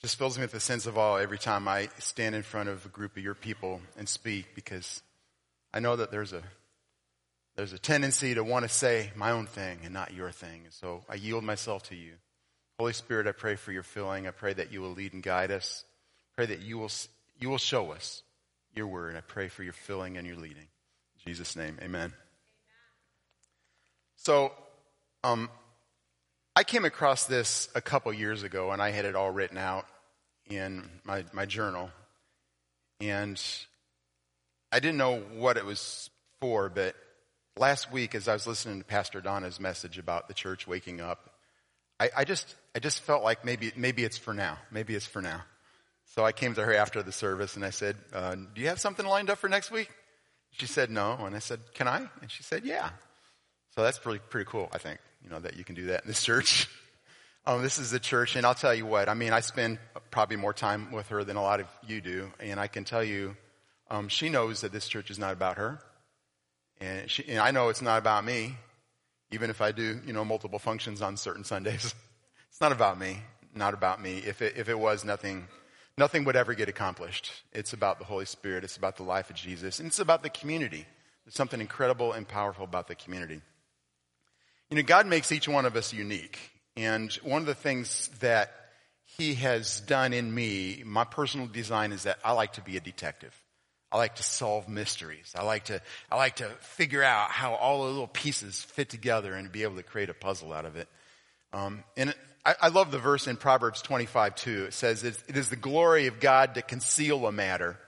just fills me with a sense of awe every time I stand in front of a group of your people and speak because I know that there's a there's a tendency to want to say my own thing and not your thing. And so I yield myself to you. Holy Spirit, I pray for your filling. I pray that you will lead and guide us. Pray that you will you will show us your word. I pray for your filling and your leading. In Jesus' name, amen. amen. So, um, I came across this a couple years ago, and I had it all written out in my, my journal. And I didn't know what it was for, but last week, as I was listening to Pastor Donna's message about the church waking up, I, I just I just felt like maybe maybe it's for now. Maybe it's for now. So I came to her after the service and I said, uh, "Do you have something lined up for next week?" She said, "No," and I said, "Can I?" And she said, "Yeah." So that's pretty pretty cool, I think you know, that you can do that in this church. Um, this is the church, and I'll tell you what, I mean, I spend probably more time with her than a lot of you do, and I can tell you, um, she knows that this church is not about her. And, she, and I know it's not about me, even if I do, you know, multiple functions on certain Sundays. it's not about me, not about me. If it, if it was, nothing, nothing would ever get accomplished. It's about the Holy Spirit. It's about the life of Jesus. And it's about the community. There's something incredible and powerful about the community. You know, God makes each one of us unique. And one of the things that He has done in me, my personal design is that I like to be a detective. I like to solve mysteries. I like to, I like to figure out how all the little pieces fit together and be able to create a puzzle out of it. Um, and I, I, love the verse in Proverbs 25 too. It says, it is the glory of God to conceal a matter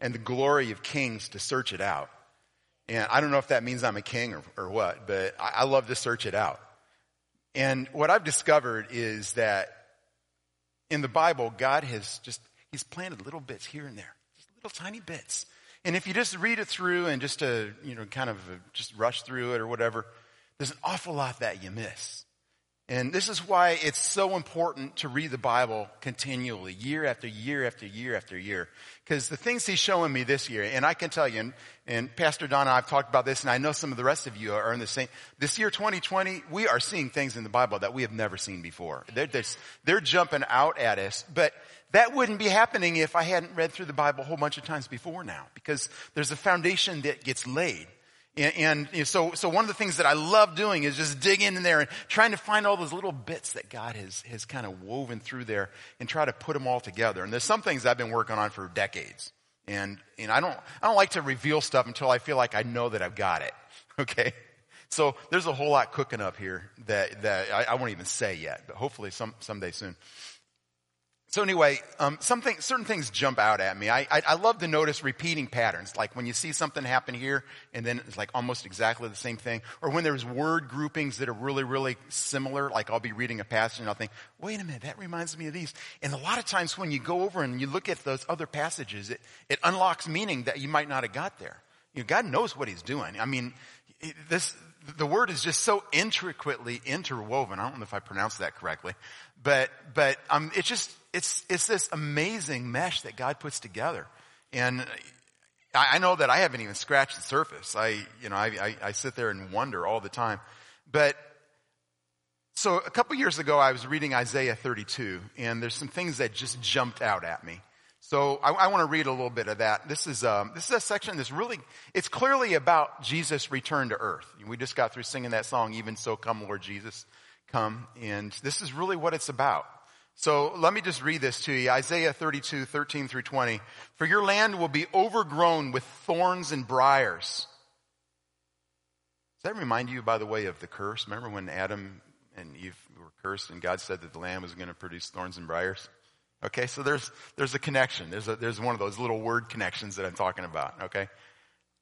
and the glory of kings to search it out. And I don't know if that means I'm a king or, or what, but I, I love to search it out. And what I've discovered is that in the Bible, God has just, He's planted little bits here and there, just little tiny bits. And if you just read it through and just to, you know, kind of just rush through it or whatever, there's an awful lot that you miss. And this is why it's so important to read the Bible continually, year after year after year after year. Because the things he's showing me this year, and I can tell you, and, and Pastor and I've talked about this, and I know some of the rest of you are in the same. This year, 2020, we are seeing things in the Bible that we have never seen before. They're, they're, they're jumping out at us, but that wouldn't be happening if I hadn't read through the Bible a whole bunch of times before now, because there's a foundation that gets laid. And, and so, so one of the things that I love doing is just digging in there and trying to find all those little bits that God has, has kind of woven through there and try to put them all together. And there's some things I've been working on for decades. And, and I don't, I don't like to reveal stuff until I feel like I know that I've got it. Okay. So there's a whole lot cooking up here that, that I, I won't even say yet, but hopefully some, someday soon. So anyway, um, something, certain things jump out at me. I, I, I, love to notice repeating patterns, like when you see something happen here, and then it's like almost exactly the same thing, or when there's word groupings that are really, really similar. Like I'll be reading a passage and I'll think, "Wait a minute, that reminds me of these." And a lot of times when you go over and you look at those other passages, it, it unlocks meaning that you might not have got there. You know, God knows what He's doing. I mean, this the word is just so intricately interwoven. I don't know if I pronounced that correctly, but but um, it's just it's, it's this amazing mesh that God puts together. And I, I know that I haven't even scratched the surface. I, you know, I, I, I sit there and wonder all the time. But so a couple years ago, I was reading Isaiah 32, and there's some things that just jumped out at me. So I, I want to read a little bit of that. This is um, this is a section that's really it's clearly about Jesus' return to earth. We just got through singing that song, "Even so, come, Lord Jesus, come," and this is really what it's about. So let me just read this to you. Isaiah 32, 13 through 20. For your land will be overgrown with thorns and briars. Does that remind you, by the way, of the curse? Remember when Adam and Eve were cursed and God said that the land was going to produce thorns and briars? Okay, so there's, there's a connection. There's a, there's one of those little word connections that I'm talking about, okay?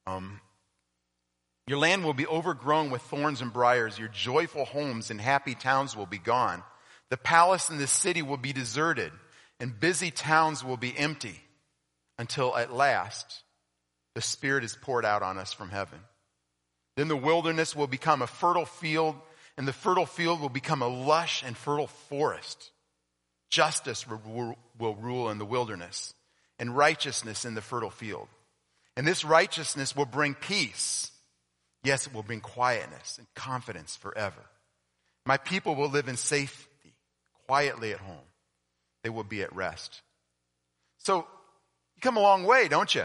Um, your land will be overgrown with thorns and briars. Your joyful homes and happy towns will be gone. The palace and the city will be deserted and busy towns will be empty until at last the Spirit is poured out on us from heaven. Then the wilderness will become a fertile field and the fertile field will become a lush and fertile forest. Justice will rule in the wilderness and righteousness in the fertile field. And this righteousness will bring peace. Yes, it will bring quietness and confidence forever. My people will live in safe quietly at home. they will be at rest. So you come a long way, don't you?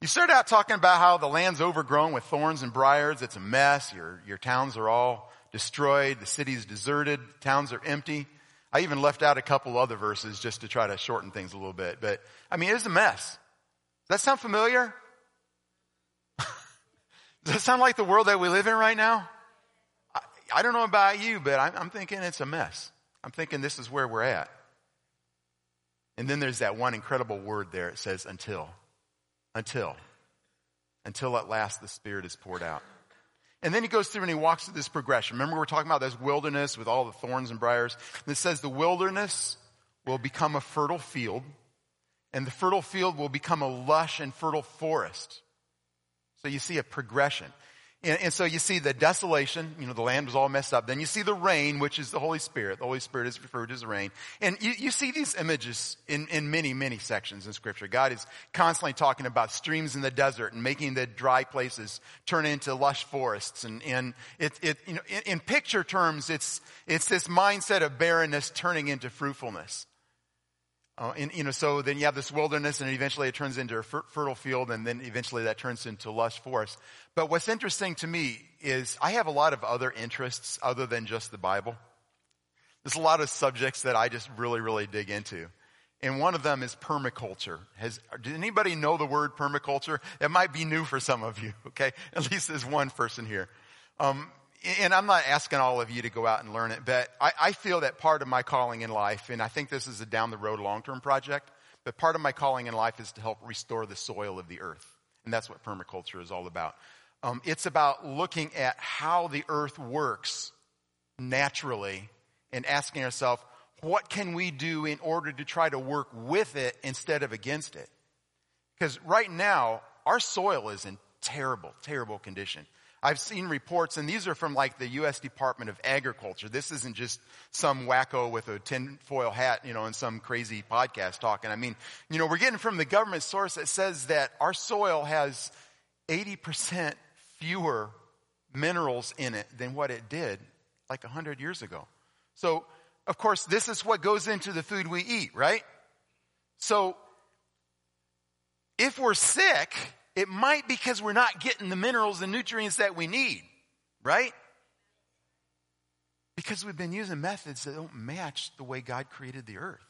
You start out talking about how the land's overgrown with thorns and briars. It's a mess. Your, your towns are all destroyed. The city's deserted. Towns are empty. I even left out a couple other verses just to try to shorten things a little bit. But I mean, it's a mess. Does that sound familiar? Does that sound like the world that we live in right now? I, I don't know about you, but I'm, I'm thinking it's a mess. I'm thinking this is where we're at. And then there's that one incredible word there. It says until. Until. Until at last the Spirit is poured out. And then he goes through and he walks through this progression. Remember we're talking about this wilderness with all the thorns and briars. And it says the wilderness will become a fertile field and the fertile field will become a lush and fertile forest. So you see a progression. And, and, so you see the desolation, you know, the land was all messed up. Then you see the rain, which is the Holy Spirit. The Holy Spirit is referred to as rain. And you, you see these images in, in many, many sections in scripture. God is constantly talking about streams in the desert and making the dry places turn into lush forests. And, and it, it, you know, in, in picture terms, it's, it's this mindset of barrenness turning into fruitfulness. Uh, and, you know, so then you have this wilderness and eventually it turns into a fer- fertile field and then eventually that turns into lush forest. But what's interesting to me is I have a lot of other interests other than just the Bible. There's a lot of subjects that I just really, really dig into. And one of them is permaculture. Has, did anybody know the word permaculture? It might be new for some of you, okay? At least there's one person here. Um, and I'm not asking all of you to go out and learn it, but I, I feel that part of my calling in life, and I think this is a down the road long term project, but part of my calling in life is to help restore the soil of the earth. And that's what permaculture is all about. Um, it's about looking at how the earth works naturally and asking ourselves, what can we do in order to try to work with it instead of against it? Because right now, our soil is in terrible, terrible condition. I've seen reports, and these are from like the U.S. Department of Agriculture. This isn't just some wacko with a tinfoil hat, you know, and some crazy podcast talking. I mean, you know, we're getting from the government source that says that our soil has 80% fewer minerals in it than what it did like 100 years ago. So, of course, this is what goes into the food we eat, right? So, if we're sick, it might because we're not getting the minerals and nutrients that we need, right? Because we've been using methods that don't match the way God created the earth.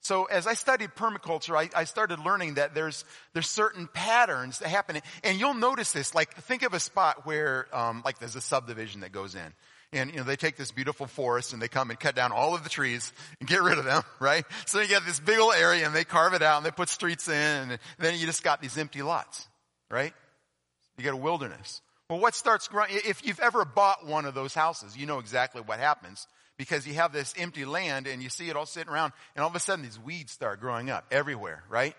So as I studied permaculture, I, I, started learning that there's there's certain patterns that happen, and you'll notice this. Like think of a spot where, um, like there's a subdivision that goes in, and you know they take this beautiful forest and they come and cut down all of the trees and get rid of them, right? So you get this big old area and they carve it out and they put streets in, and then you just got these empty lots right? You get a wilderness. Well, what starts growing? If you've ever bought one of those houses, you know exactly what happens because you have this empty land and you see it all sitting around and all of a sudden these weeds start growing up everywhere, right?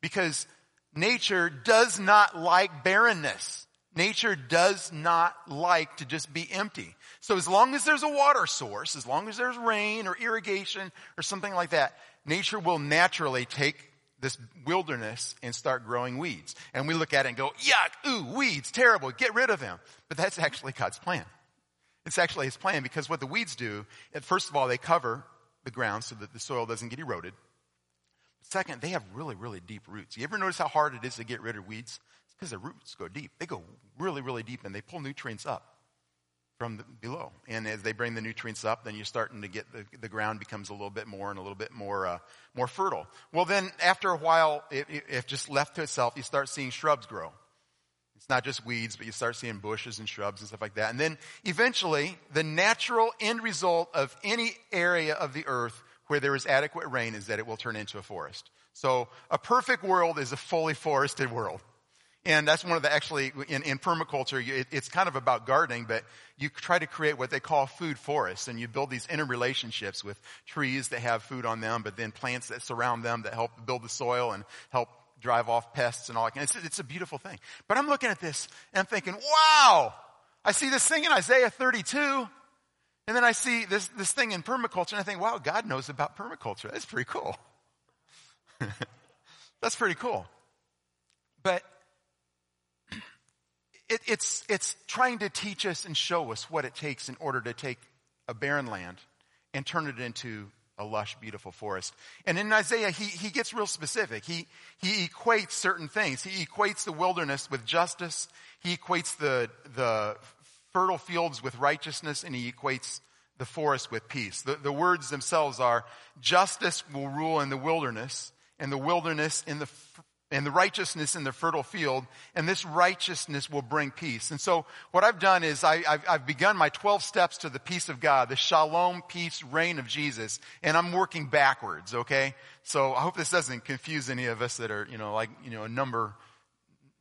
Because nature does not like barrenness. Nature does not like to just be empty. So as long as there's a water source, as long as there's rain or irrigation or something like that, nature will naturally take this wilderness and start growing weeds. And we look at it and go, yuck, ooh, weeds, terrible, get rid of them. But that's actually God's plan. It's actually his plan because what the weeds do, first of all, they cover the ground so that the soil doesn't get eroded. Second, they have really, really deep roots. You ever notice how hard it is to get rid of weeds? It's because the roots go deep. They go really, really deep and they pull nutrients up from the, below. And as they bring the nutrients up, then you're starting to get the, the ground becomes a little bit more and a little bit more, uh, more fertile. Well, then after a while, if, if just left to itself, you start seeing shrubs grow. It's not just weeds, but you start seeing bushes and shrubs and stuff like that. And then eventually, the natural end result of any area of the earth where there is adequate rain is that it will turn into a forest. So a perfect world is a fully forested world. And that's one of the actually, in, in permaculture, it, it's kind of about gardening, but you try to create what they call food forests and you build these interrelationships with trees that have food on them, but then plants that surround them that help build the soil and help drive off pests and all that. It's, it's a beautiful thing. But I'm looking at this and I'm thinking, wow, I see this thing in Isaiah 32. And then I see this, this thing in permaculture and I think, wow, God knows about permaculture. That's pretty cool. That's pretty cool. But it, it's, it's trying to teach us and show us what it takes in order to take a barren land and turn it into a lush, beautiful forest. And in Isaiah, he, he gets real specific. He, he equates certain things. He equates the wilderness with justice. He equates the, the fertile fields with righteousness, and he equates the forest with peace. The, the words themselves are, justice will rule in the wilderness, and the wilderness in the and the righteousness in the fertile field, and this righteousness will bring peace. And so what I've done is I, have begun my 12 steps to the peace of God, the shalom, peace, reign of Jesus, and I'm working backwards, okay? So I hope this doesn't confuse any of us that are, you know, like, you know, a number,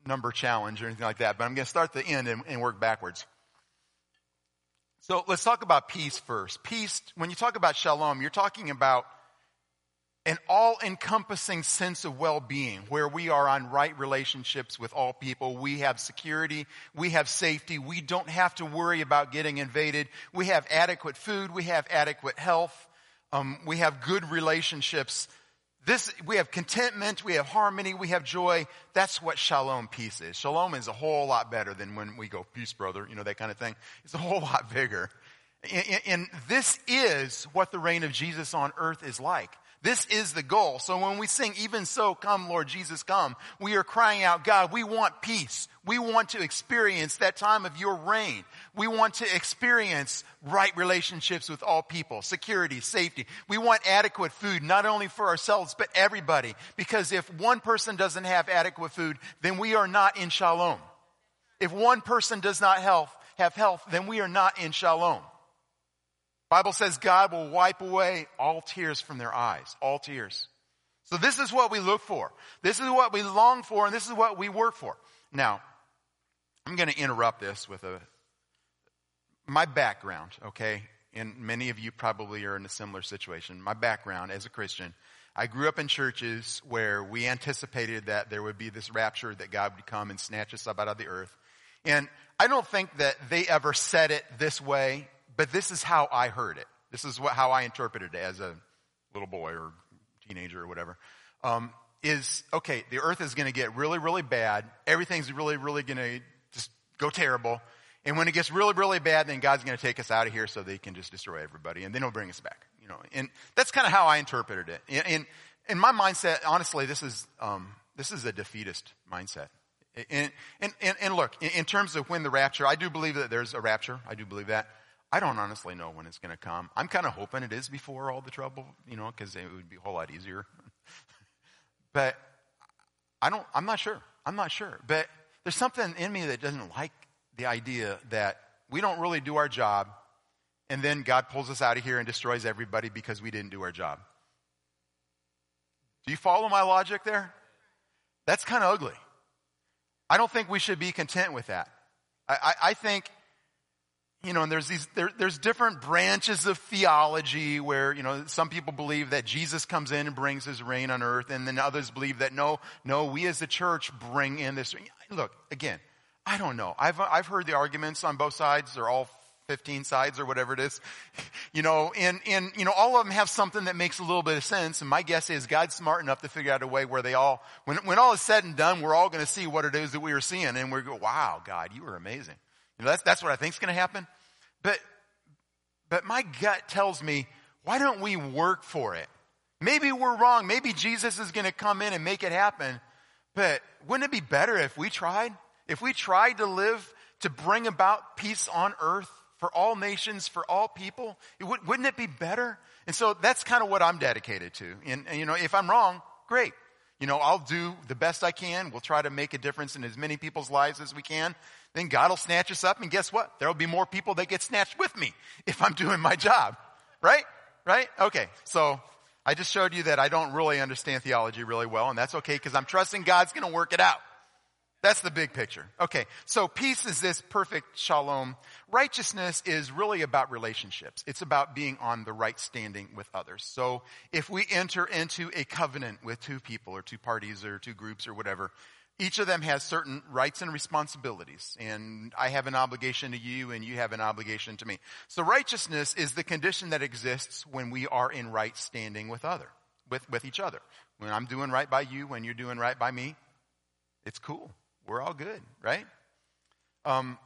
number challenge or anything like that, but I'm to start the end and, and work backwards. So let's talk about peace first. Peace, when you talk about shalom, you're talking about an all encompassing sense of well being where we are on right relationships with all people. We have security. We have safety. We don't have to worry about getting invaded. We have adequate food. We have adequate health. Um, we have good relationships. This, we have contentment. We have harmony. We have joy. That's what shalom peace is. Shalom is a whole lot better than when we go, peace, brother, you know, that kind of thing. It's a whole lot bigger. and, and this is what the reign of Jesus on earth is like. This is the goal. So when we sing, even so, come Lord Jesus, come, we are crying out, God, we want peace. We want to experience that time of your reign. We want to experience right relationships with all people, security, safety. We want adequate food, not only for ourselves, but everybody. Because if one person doesn't have adequate food, then we are not in shalom. If one person does not health, have health, then we are not in shalom. Bible says God will wipe away all tears from their eyes, all tears. So this is what we look for. This is what we long for and this is what we work for. Now, I'm going to interrupt this with a my background, okay? And many of you probably are in a similar situation. My background as a Christian, I grew up in churches where we anticipated that there would be this rapture that God would come and snatch us up out of the earth. And I don't think that they ever said it this way but this is how I heard it. This is what, how I interpreted it as a little boy or teenager or whatever. Um, is okay, the earth is going to get really, really bad. Everything's really, really going to just go terrible. And when it gets really, really bad, then God's going to take us out of here so they can just destroy everybody, and then He'll bring us back. You know, and that's kind of how I interpreted it. And in my mindset, honestly, this is um, this is a defeatist mindset. And, and, and, and look, in, in terms of when the rapture, I do believe that there's a rapture. I do believe that. I don't honestly know when it's going to come. I'm kind of hoping it is before all the trouble, you know, because it would be a whole lot easier. but I don't, I'm not sure. I'm not sure. But there's something in me that doesn't like the idea that we don't really do our job and then God pulls us out of here and destroys everybody because we didn't do our job. Do you follow my logic there? That's kind of ugly. I don't think we should be content with that. I, I, I think you know, and there's these, there, there's different branches of theology where, you know, some people believe that Jesus comes in and brings his reign on earth, and then others believe that no, no, we as the church bring in this. Look, again, I don't know. I've, I've heard the arguments on both sides, or all 15 sides, or whatever it is. You know, and, and, you know, all of them have something that makes a little bit of sense, and my guess is God's smart enough to figure out a way where they all, when, when all is said and done, we're all going to see what it is that we are seeing, and we're go, wow, God, you are amazing. You know, that's, that's what I think is going to happen. But, but my gut tells me, why don't we work for it? Maybe we're wrong. Maybe Jesus is going to come in and make it happen. But wouldn't it be better if we tried? If we tried to live to bring about peace on earth for all nations, for all people, it would, wouldn't it be better? And so that's kind of what I'm dedicated to. And, and, you know, if I'm wrong, great. You know, I'll do the best I can. We'll try to make a difference in as many people's lives as we can then God will snatch us up and guess what? There will be more people that get snatched with me if I'm doing my job. Right? Right? Okay. So I just showed you that I don't really understand theology really well and that's okay because I'm trusting God's going to work it out. That's the big picture. Okay. So peace is this perfect shalom. Righteousness is really about relationships. It's about being on the right standing with others. So if we enter into a covenant with two people or two parties or two groups or whatever, each of them has certain rights and responsibilities. And I have an obligation to you and you have an obligation to me. So righteousness is the condition that exists when we are in right standing with other, with, with each other. When I'm doing right by you, when you're doing right by me, it's cool. We're all good, right? Um,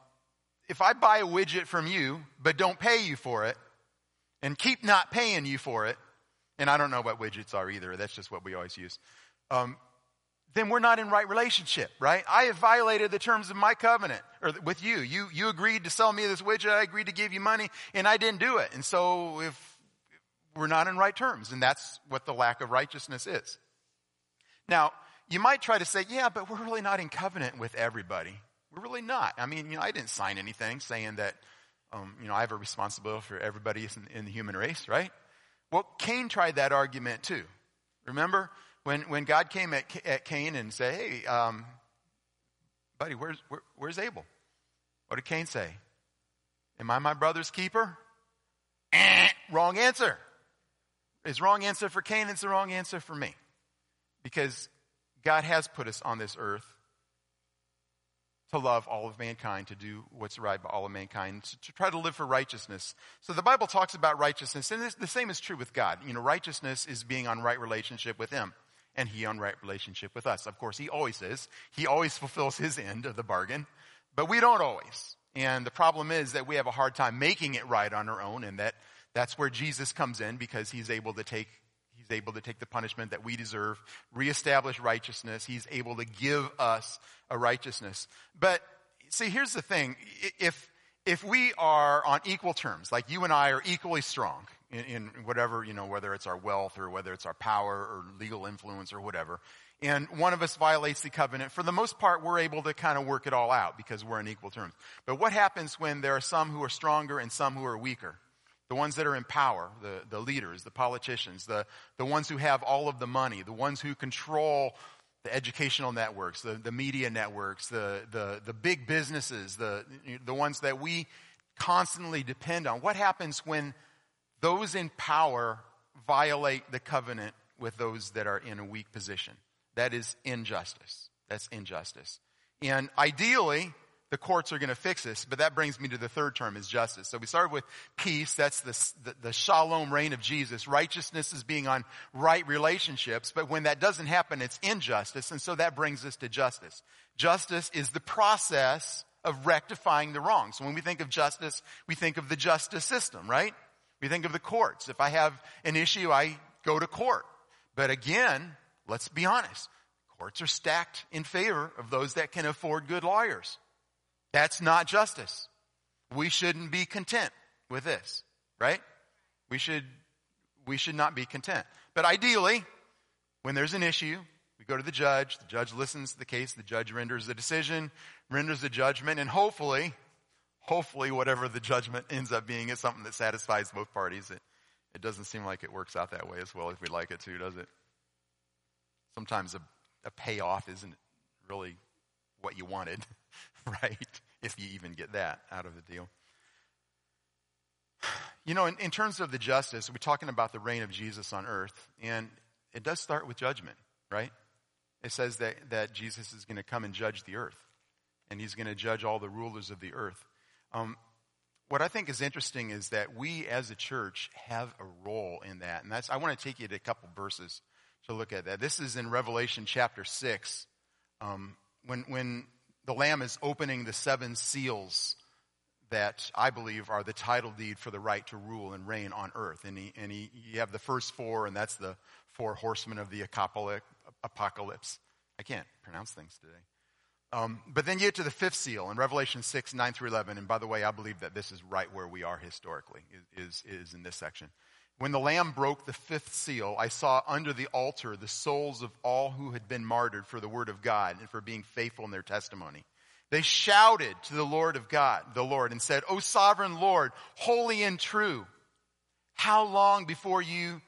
if I buy a widget from you, but don't pay you for it, and keep not paying you for it, and I don't know what widgets are either. That's just what we always use. Um, then we're not in right relationship, right? I have violated the terms of my covenant or with you. You, you agreed to sell me this widget. I agreed to give you money and I didn't do it. And so if we're not in right terms and that's what the lack of righteousness is. Now, you might try to say, yeah, but we're really not in covenant with everybody. We're really not. I mean, you know, I didn't sign anything saying that, um, you know, I have a responsibility for everybody in, in the human race, right? Well, Cain tried that argument too. Remember? When, when God came at, at Cain and said, hey, um, buddy, where's, where, where's Abel? What did Cain say? Am I my brother's keeper? Eh, wrong answer. It's wrong answer for Cain, it's the wrong answer for me. Because God has put us on this earth to love all of mankind, to do what's right by all of mankind, to, try to live for righteousness. So the Bible talks about righteousness, and this, the same is true with God. You know, righteousness is being on right relationship with Him and he on right relationship with us. Of course, he always is. He always fulfills his end of the bargain, but we don't always. And the problem is that we have a hard time making it right on our own and that that's where Jesus comes in because he's able to take He's able to take the punishment that we deserve, reestablish righteousness. He's able to give us a righteousness. But see, here's the thing. If, if we are on equal terms, like you and I are equally strong, in, in whatever, you know, whether it's our wealth or whether it's our power or legal influence or whatever. And one of us violates the covenant. For the most part, we're able to kind of work it all out because we're on equal terms. But what happens when there are some who are stronger and some who are weaker? The ones that are in power, the, the leaders, the politicians, the, the ones who have all of the money, the ones who control the educational networks, the, the media networks, the, the, the big businesses, the, the ones that we constantly depend on. What happens when those in power violate the covenant with those that are in a weak position. That is injustice. That's injustice. And ideally, the courts are going to fix this, but that brings me to the third term is justice. So we started with peace. That's the, the, the, shalom reign of Jesus. Righteousness is being on right relationships, but when that doesn't happen, it's injustice. And so that brings us to justice. Justice is the process of rectifying the wrong. So when we think of justice, we think of the justice system, right? We think of the courts. If I have an issue, I go to court. But again, let's be honest. Courts are stacked in favor of those that can afford good lawyers. That's not justice. We shouldn't be content with this, right? We should, we should not be content. But ideally, when there's an issue, we go to the judge, the judge listens to the case, the judge renders the decision, renders the judgment, and hopefully hopefully whatever the judgment ends up being is something that satisfies both parties. It, it doesn't seem like it works out that way as well as we'd like it to, does it? Sometimes a, a payoff isn't really what you wanted, right? If you even get that out of the deal. You know, in, in terms of the justice, we're talking about the reign of Jesus on earth, and it does start with judgment, right? It says that, that Jesus is going to come and judge the earth, and he's going to judge all the rulers of the earth. Um, what I think is interesting is that we as a church have a role in that. And that's, I want to take you to a couple verses to look at that. This is in Revelation chapter 6. Um, when, when the Lamb is opening the seven seals that I believe are the title deed for the right to rule and reign on earth. And, he, and he, you have the first four, and that's the four horsemen of the apocalypse. I can't pronounce things today. Um, but then you get to the fifth seal in Revelation 6, 9 through 11. And by the way, I believe that this is right where we are historically, is, is in this section. When the Lamb broke the fifth seal, I saw under the altar the souls of all who had been martyred for the word of God and for being faithful in their testimony. They shouted to the Lord of God, the Lord, and said, O sovereign Lord, holy and true, how long before you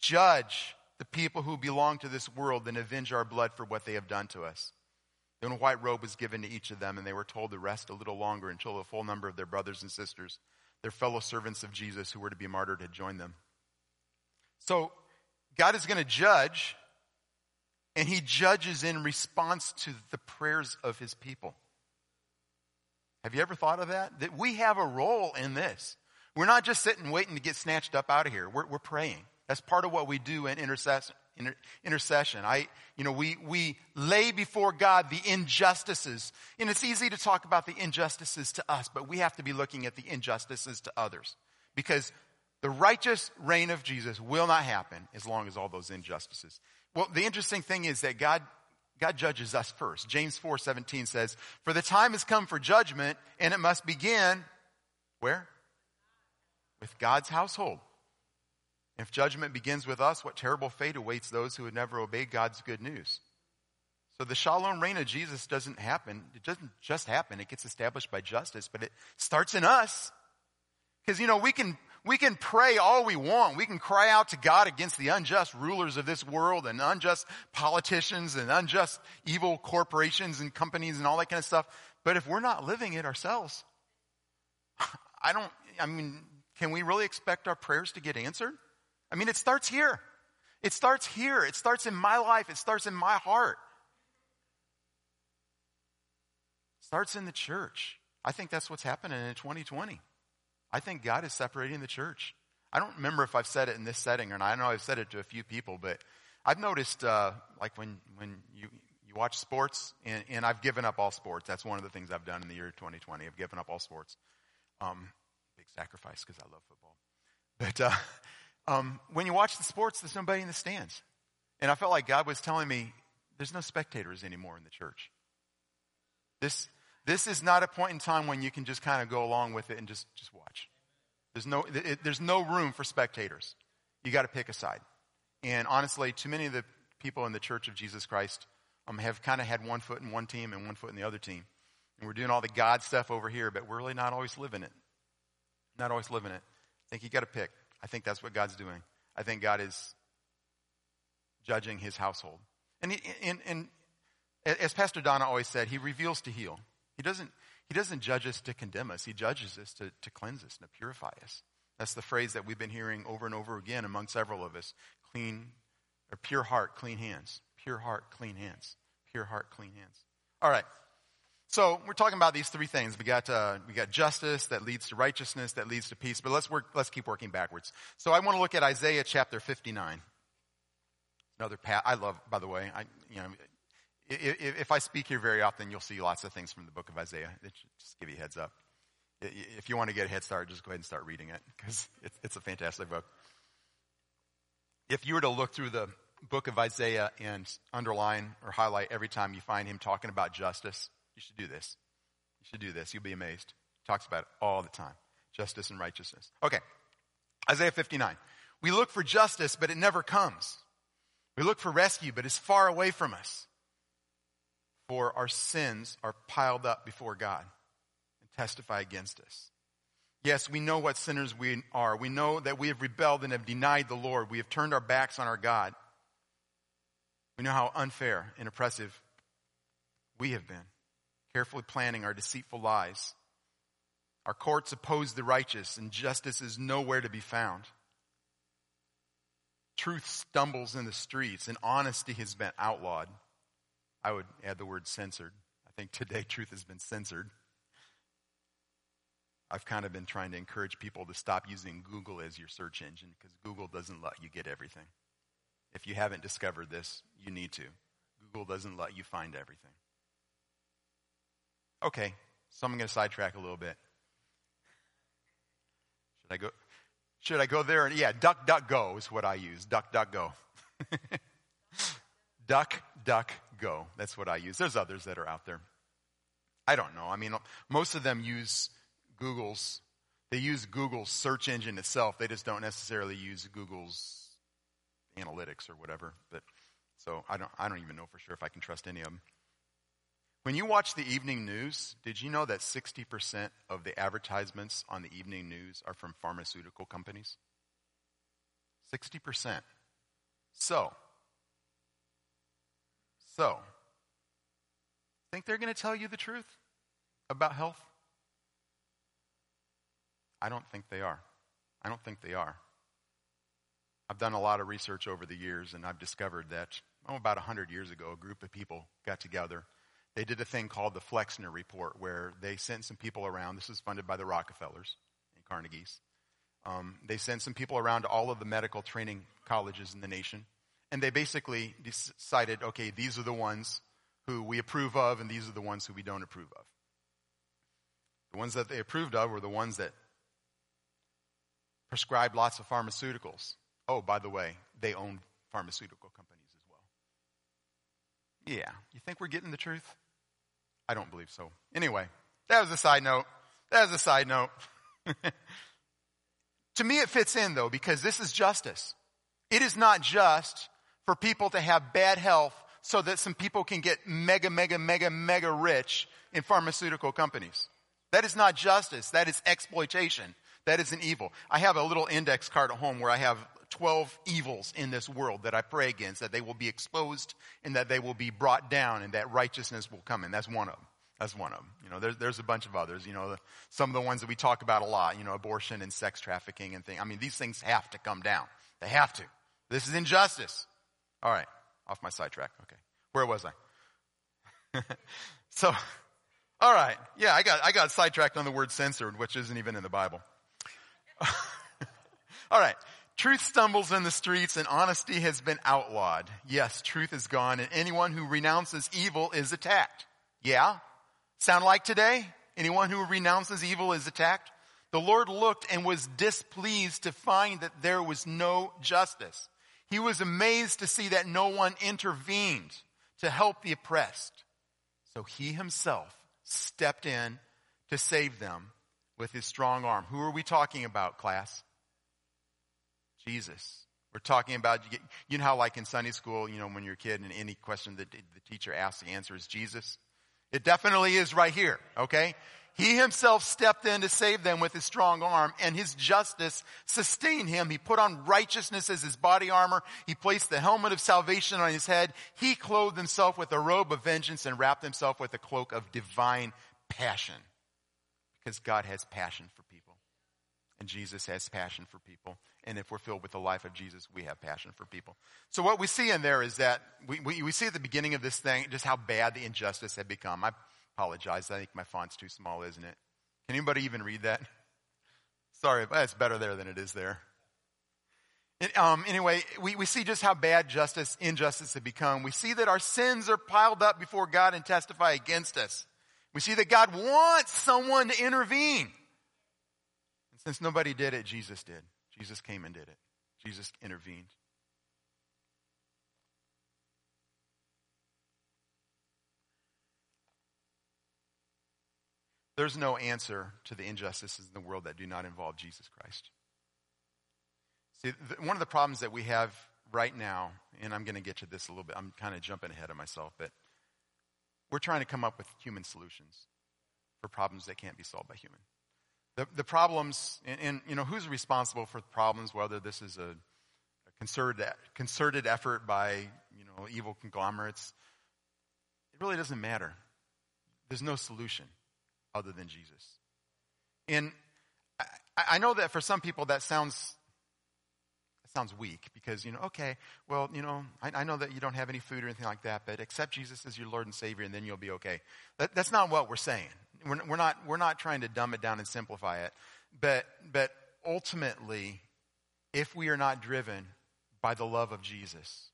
judge the people who belong to this world and avenge our blood for what they have done to us? Then a white robe was given to each of them, and they were told to rest a little longer until the full number of their brothers and sisters, their fellow servants of Jesus who were to be martyred, had joined them. So, God is going to judge, and He judges in response to the prayers of His people. Have you ever thought of that? That we have a role in this. We're not just sitting waiting to get snatched up out of here. We're, we're praying. That's part of what we do in intercession inter- intercession. I, you know, we, we lay before God the injustices. And it's easy to talk about the injustices to us, but we have to be looking at the injustices to others. Because The righteous reign of Jesus will not happen as long as all those injustices. Well, the interesting thing is that God, God judges us first. James 4, 17 says, For the time has come for judgment, and it must begin, where? With God's household. If judgment begins with us, what terrible fate awaits those who would never obey God's good news? So the shalom reign of Jesus doesn't happen. It doesn't just happen. It gets established by justice, but it starts in us. Because, you know, we can, we can pray all we want. We can cry out to God against the unjust rulers of this world and unjust politicians and unjust evil corporations and companies and all that kind of stuff. But if we're not living it ourselves, I don't, I mean, can we really expect our prayers to get answered? I mean, it starts here. It starts here. It starts in my life. It starts in my heart. It starts in the church. I think that's what's happening in 2020. I think God is separating the church. I don't remember if I've said it in this setting or not. I know I've said it to a few people, but I've noticed, uh, like when, when you, you watch sports, and, and I've given up all sports. That's one of the things I've done in the year 2020. I've given up all sports. Um, big sacrifice because I love football. But uh, um, when you watch the sports, there's nobody in the stands. And I felt like God was telling me, there's no spectators anymore in the church. This, this is not a point in time when you can just kind of go along with it and just, just watch. There's no, it, there's no room for spectators. You got to pick a side. And honestly, too many of the people in the Church of Jesus Christ um, have kind of had one foot in one team and one foot in the other team. And we're doing all the God stuff over here, but we're really not always living it. Not always living it. I think you got to pick. I think that's what God's doing. I think God is judging his household. And, he, and, and as Pastor Donna always said, he reveals to heal. He doesn't, he doesn't judge us to condemn us. He judges us to, to cleanse us and to purify us. That's the phrase that we've been hearing over and over again among several of us. Clean, or pure heart, clean hands. Pure heart, clean hands. Pure heart, clean hands. All right. So we're talking about these three things. We got uh, we got justice that leads to righteousness that leads to peace. But let's work. Let's keep working backwards. So I want to look at Isaiah chapter fifty nine. Another pat. I love, by the way. I you know, if, I speak here very often, you'll see lots of things from the book of Isaiah. Just give you a heads up. If you want to get a head start, just go ahead and start reading it because it's a fantastic book. If you were to look through the book of Isaiah and underline or highlight every time you find him talking about justice, you should do this. You should do this. You'll be amazed. Talks about it all the time. Justice and righteousness. Okay. Isaiah 59. We look for justice, but it never comes. We look for rescue, but it's far away from us. For our sins are piled up before God and testify against us. Yes, we know what sinners we are. We know that we have rebelled and have denied the Lord. We have turned our backs on our God. We know how unfair and oppressive we have been carefully planning our deceitful lies. Our courts oppose the righteous, and justice is nowhere to be found. Truth stumbles in the streets, and honesty has been outlawed. I would add the word censored. I think today truth has been censored. I've kind of been trying to encourage people to stop using Google as your search engine because Google doesn't let you get everything. If you haven't discovered this, you need to. Google doesn't let you find everything. Okay, so I'm going to sidetrack a little bit. Should I go? Should I go there? And Yeah, duck, duck, go is what I use. Duck, duck, go. duck, duck, go. That's what I use. There's others that are out there. I don't know. I mean, most of them use Google's, they use Google's search engine itself. They just don't necessarily use Google's analytics or whatever. But so I don't, I don't even know for sure if I can trust any of them. When you watch the evening news, did you know that 60% of the advertisements on the evening news are from pharmaceutical companies? 60%. So, so, think they're going to tell you the truth about health? I don't think they are. I don't think they are. I've done a lot of research over the years, and I've discovered that oh, about 100 years ago, a group of people got together they did a thing called the Flexner Report, where they sent some people around. This was funded by the Rockefellers and Carnegie's. Um, they sent some people around to all of the medical training colleges in the nation, and they basically decided, okay, these are the ones who we approve of, and these are the ones who we don't approve of. The ones that they approved of were the ones that prescribed lots of pharmaceuticals. Oh, by the way, they own pharmaceutical companies as well. Yeah. You think we're getting the truth? I don't believe so. Anyway, that was a side note. That was a side note. to me, it fits in though, because this is justice. It is not just for people to have bad health so that some people can get mega, mega, mega, mega rich in pharmaceutical companies. That is not justice. That is exploitation. That is an evil. I have a little index card at home where I have 12 evils in this world that I pray against, that they will be exposed and that they will be brought down and that righteousness will come in. That's one of them. That's one of them. You know, there's, there's a bunch of others. You know, the, some of the ones that we talk about a lot, you know, abortion and sex trafficking and things. I mean, these things have to come down. They have to. This is injustice. All right. Off my sidetrack. Okay. Where was I? so, all right. Yeah, I got, I got sidetracked on the word censored, which isn't even in the Bible. all right. Truth stumbles in the streets and honesty has been outlawed. Yes, truth is gone and anyone who renounces evil is attacked. Yeah? Sound like today? Anyone who renounces evil is attacked? The Lord looked and was displeased to find that there was no justice. He was amazed to see that no one intervened to help the oppressed. So he himself stepped in to save them with his strong arm. Who are we talking about, class? Jesus. We're talking about, you know how like in Sunday school, you know, when you're a kid and any question that the teacher asks, the answer is Jesus? It definitely is right here, okay? He himself stepped in to save them with his strong arm and his justice sustained him. He put on righteousness as his body armor. He placed the helmet of salvation on his head. He clothed himself with a robe of vengeance and wrapped himself with a cloak of divine passion. Because God has passion for people. And Jesus has passion for people. And if we're filled with the life of Jesus, we have passion for people. So what we see in there is that we, we, we see at the beginning of this thing just how bad the injustice had become. I apologize. I think my font's too small, isn't it? Can anybody even read that? Sorry, but it's better there than it is there. Um, anyway, we, we see just how bad justice, injustice had become. We see that our sins are piled up before God and testify against us. We see that God wants someone to intervene. And since nobody did it, Jesus did. Jesus came and did it. Jesus intervened. There's no answer to the injustices in the world that do not involve Jesus Christ. See, one of the problems that we have right now, and I'm going to get to this a little bit, I'm kind of jumping ahead of myself, but we're trying to come up with human solutions for problems that can't be solved by human. The, the problems, and, and, you know, who's responsible for problems, whether this is a, a concerted, concerted effort by, you know, evil conglomerates, it really doesn't matter. There's no solution other than Jesus. And I, I know that for some people that sounds sounds weak because, you know, okay, well, you know, I, I, know that you don't have any food or anything like that, but accept Jesus as your Lord and Savior and then you'll be okay. That, that's not what we're saying. We're, not, we're not trying to dumb it down and simplify it. But, but ultimately, if we are not driven by the love of Jesus,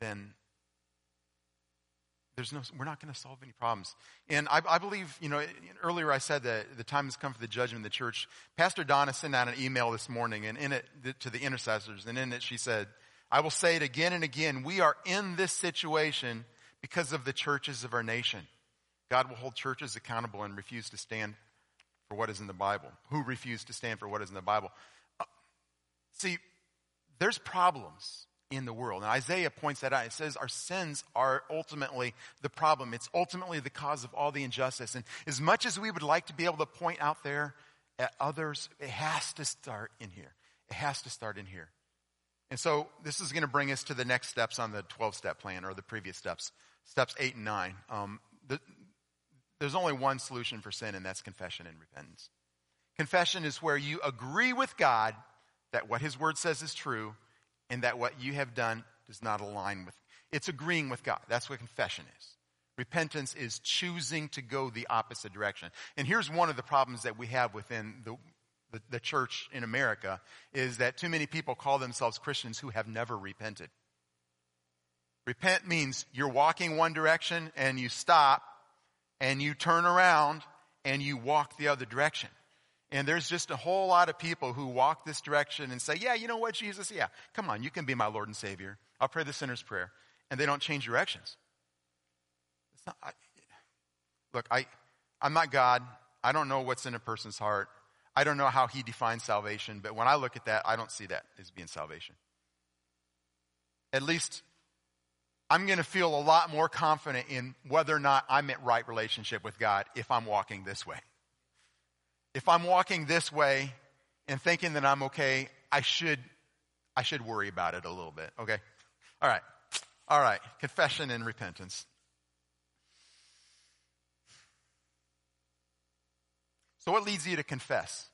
then there's no, we're not going to solve any problems. And I, I, believe, you know, earlier I said that the time has come for the judgment of the church. Pastor Donna sent out an email this morning and in it to the intercessors, and in it she said, I will say it again and again. We are in this situation because of the churches of our nation. God will hold churches accountable and refuse to stand for what is in the Bible. Who refuse to stand for what is in the Bible? Uh, see, there's problems in the world. And Isaiah points that out. It says our sins are ultimately the problem. It's ultimately the cause of all the injustice. And as much as we would like to be able to point out there at others, it has to start in here. It has to start in here. And so this is going to bring us to the next steps on the 12 step plan or the previous steps, steps eight and nine. Um, the, there's only one solution for sin, and that's confession and repentance. Confession is where you agree with God that what His Word says is true, and that what you have done does not align with it's agreeing with God. That's what confession is. Repentance is choosing to go the opposite direction. And here's one of the problems that we have within the, the, the church in America is that too many people call themselves Christians who have never repented. Repent means you're walking one direction and you stop and you turn around and you walk the other direction. And there's just a whole lot of people who walk this direction and say, yeah, you know what, Jesus? Yeah, come on, you can be my Lord and Savior. I'll pray the sinner's prayer. And they don't change directions. It's not, I, look, I, I'm not God. I don't know what's in a person's heart. I don't know how he defines salvation, but when I look at that, I don't see that as being salvation. At least I'm going to feel a lot more confident in whether or not I'm in right relationship with God if I'm walking this way. If I'm walking this way and thinking that I'm okay, I should, I should worry about it a little bit. Okay. All right. All right. Confession and repentance. So, what leads you to confess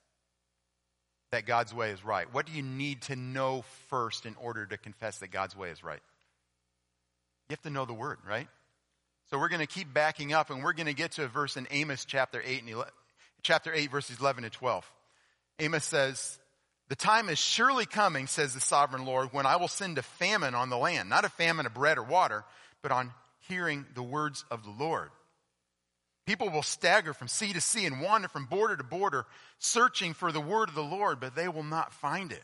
that God's way is right? What do you need to know first in order to confess that God's way is right? You have to know the word, right? So, we're going to keep backing up and we're going to get to a verse in Amos chapter 8 and 11, chapter 8 verses 11 to 12. Amos says, the time is surely coming, says the sovereign Lord, when I will send a famine on the land, not a famine of bread or water, but on hearing the words of the Lord. People will stagger from sea to sea and wander from border to border, searching for the word of the Lord, but they will not find it.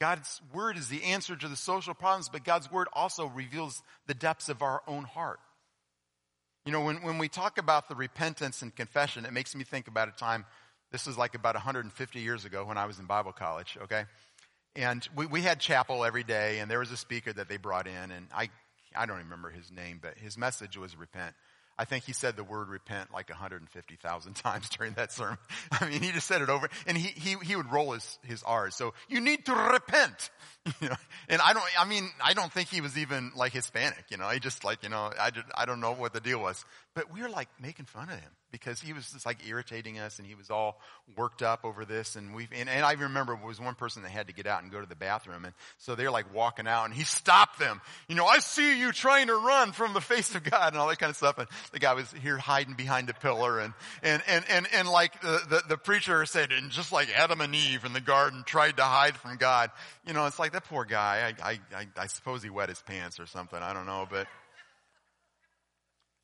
God's word is the answer to the social problems, but God's word also reveals the depths of our own heart. You know, when, when we talk about the repentance and confession, it makes me think about a time, this was like about 150 years ago when I was in Bible college, okay? And we, we had chapel every day, and there was a speaker that they brought in, and I, I don't remember his name, but his message was repent. I think he said the word repent like 150,000 times during that sermon. I mean, he just said it over and he, he, he would roll his, his R's. So you need to repent. You know, and I don't, I mean, I don't think he was even like Hispanic, you know, he just like, you know, I, I don't know what the deal was, but we were like making fun of him because he was just like irritating us and he was all worked up over this. And we, and, and I remember there was one person that had to get out and go to the bathroom. And so they're like walking out and he stopped them. You know, I see you trying to run from the face of God and all that kind of stuff. And the guy was here hiding behind a pillar and, and, and, and, and like the, the, the preacher said, and just like Adam and Eve in the garden tried to hide from God, you know, it's like that poor guy. I, I, I, I suppose he wet his pants or something. I don't know, but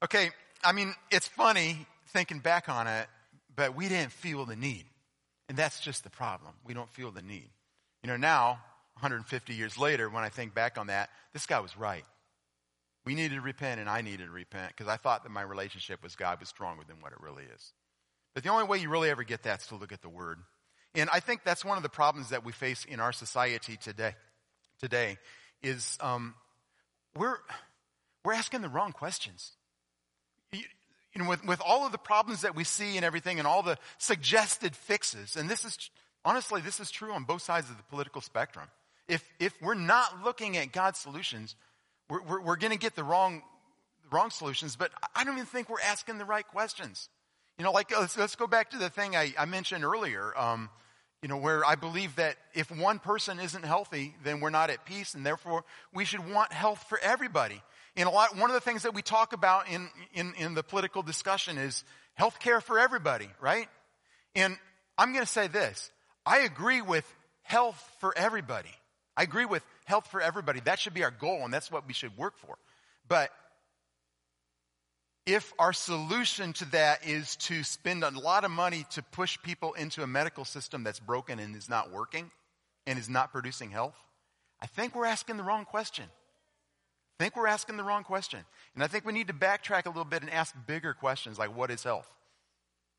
okay. I mean, it's funny thinking back on it, but we didn't feel the need. And that's just the problem. We don't feel the need. You know, now, 150 years later, when I think back on that, this guy was right. We needed to repent and I needed to repent because I thought that my relationship with God was stronger than what it really is. But the only way you really ever get that is to look at the Word. And I think that's one of the problems that we face in our society today. Today is um, we're we're asking the wrong questions. You, know, with, with all of the problems that we see and everything, and all the suggested fixes, and this is honestly this is true on both sides of the political spectrum. If if we're not looking at God's solutions, we're, we're, we're going to get the wrong wrong solutions. But I don't even think we're asking the right questions. You know, like let's, let's go back to the thing I, I mentioned earlier. Um, you know, where I believe that if one person isn't healthy, then we're not at peace, and therefore we should want health for everybody. And a lot, one of the things that we talk about in, in, in the political discussion is health care for everybody, right? And I'm going to say this. I agree with health for everybody. I agree with health for everybody. That should be our goal, and that's what we should work for. But if our solution to that is to spend a lot of money to push people into a medical system that's broken and is not working and is not producing health, I think we're asking the wrong question. I think we're asking the wrong question. And I think we need to backtrack a little bit and ask bigger questions like what is health?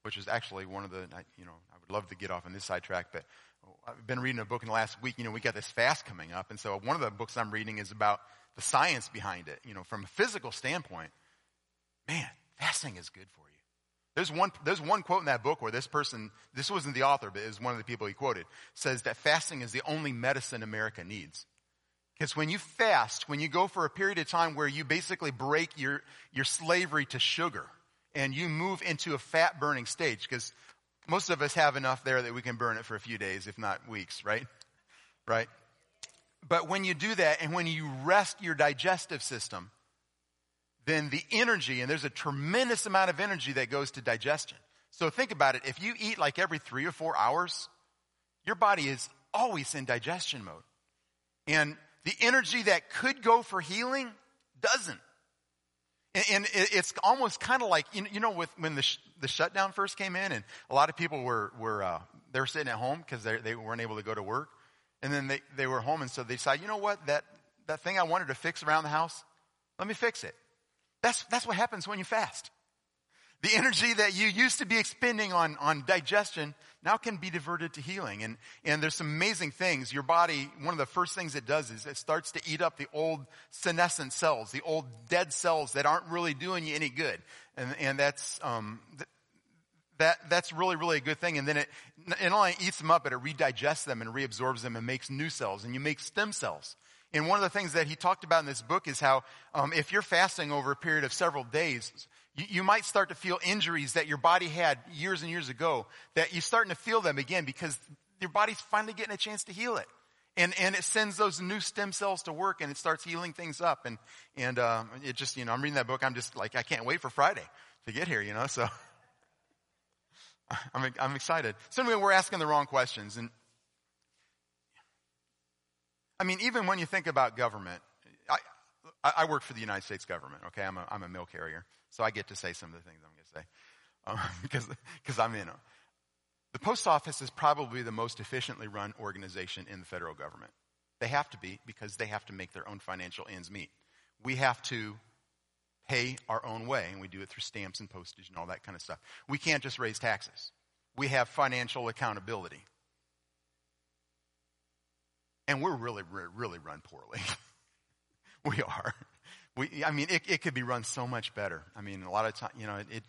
Which is actually one of the, you know, I would love to get off on this sidetrack, but I've been reading a book in the last week. You know, we got this fast coming up. And so one of the books I'm reading is about the science behind it. You know, from a physical standpoint, man, fasting is good for you. There's one, there's one quote in that book where this person, this wasn't the author, but it was one of the people he quoted, says that fasting is the only medicine America needs. Because when you fast, when you go for a period of time where you basically break your, your slavery to sugar and you move into a fat burning stage, because most of us have enough there that we can burn it for a few days, if not weeks, right? Right? But when you do that and when you rest your digestive system, then the energy, and there's a tremendous amount of energy that goes to digestion. So think about it. If you eat like every three or four hours, your body is always in digestion mode. And the energy that could go for healing doesn't. And, it's almost kind of like, you know, you know with, when the, sh- the shutdown first came in and a lot of people were, were, uh, they were sitting at home because they, they weren't able to go to work. And then they, they were home and so they decided, you know what, that, that thing I wanted to fix around the house, let me fix it. That's, that's what happens when you fast. The energy that you used to be expending on, on digestion now can be diverted to healing. And, and there's some amazing things. Your body, one of the first things it does is it starts to eat up the old senescent cells, the old dead cells that aren't really doing you any good. And, and that's, um, that, that's really, really a good thing. And then it, it only eats them up, but it redigests them and reabsorbs them and makes new cells. And you make stem cells. And one of the things that he talked about in this book is how um, if you're fasting over a period of several days, you, you, might start to feel injuries that your body had years and years ago, that you're starting to feel them again because your body's finally getting a chance to heal it. And, and it sends those new stem cells to work and it starts healing things up. And, and, uh, it just, you know, I'm reading that book. I'm just like, I can't wait for Friday to get here, you know, so I'm, I'm excited. So anyway, we're asking the wrong questions. And I mean, even when you think about government, I, I work for the United States government, okay? I'm a, I'm a mail carrier, so I get to say some of the things I'm going to say um, because, because I'm in a. The post office is probably the most efficiently run organization in the federal government. They have to be because they have to make their own financial ends meet. We have to pay our own way, and we do it through stamps and postage and all that kind of stuff. We can't just raise taxes. We have financial accountability. And we're really, really run poorly. we are. We, I mean, it, it could be run so much better. I mean, a lot of time, you know, it,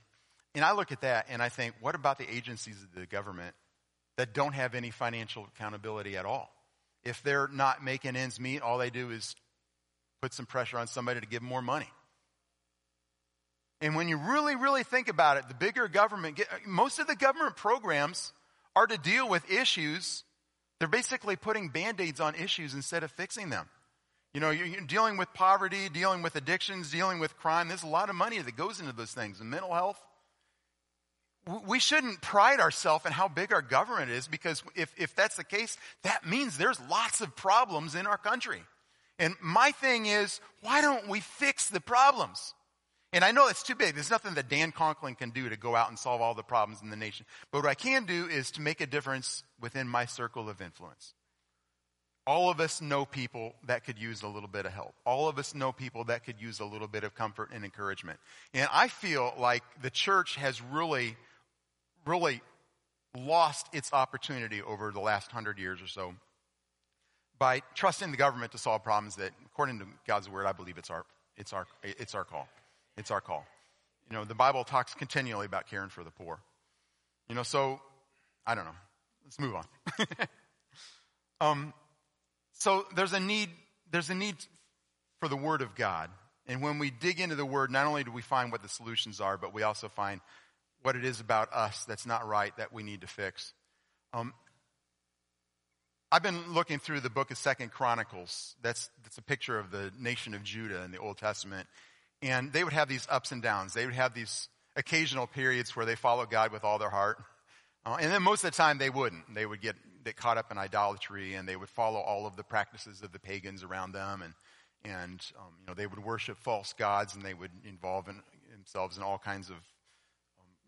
and I look at that and I think, what about the agencies of the government that don't have any financial accountability at all? If they're not making ends meet, all they do is put some pressure on somebody to give more money. And when you really, really think about it, the bigger government, most of the government programs are to deal with issues they're basically putting band-aids on issues instead of fixing them. You know, you're dealing with poverty, dealing with addictions, dealing with crime. There's a lot of money that goes into those things. And mental health. We shouldn't pride ourselves in how big our government is because if, if that's the case, that means there's lots of problems in our country. And my thing is, why don't we fix the problems? And I know it's too big. There's nothing that Dan Conklin can do to go out and solve all the problems in the nation. But what I can do is to make a difference within my circle of influence. All of us know people that could use a little bit of help. All of us know people that could use a little bit of comfort and encouragement. And I feel like the church has really, really lost its opportunity over the last hundred years or so by trusting the government to solve problems that, according to God's word, I believe it's our, it's our, it's our call. It's our call. You know, the Bible talks continually about caring for the poor. You know, so, I don't know. Let's move on. um, so there's a need, there's a need for the Word of God. And when we dig into the Word, not only do we find what the solutions are, but we also find what it is about us that's not right that we need to fix. Um, I've been looking through the book of Second Chronicles. That's, that's a picture of the nation of Judah in the Old Testament. And they would have these ups and downs. They would have these occasional periods where they followed God with all their heart. Uh, and then most of the time they wouldn't. They would get, caught up in idolatry and they would follow all of the practices of the pagans around them. And, and um, you know, they would worship false gods and they would involve in, themselves in all kinds of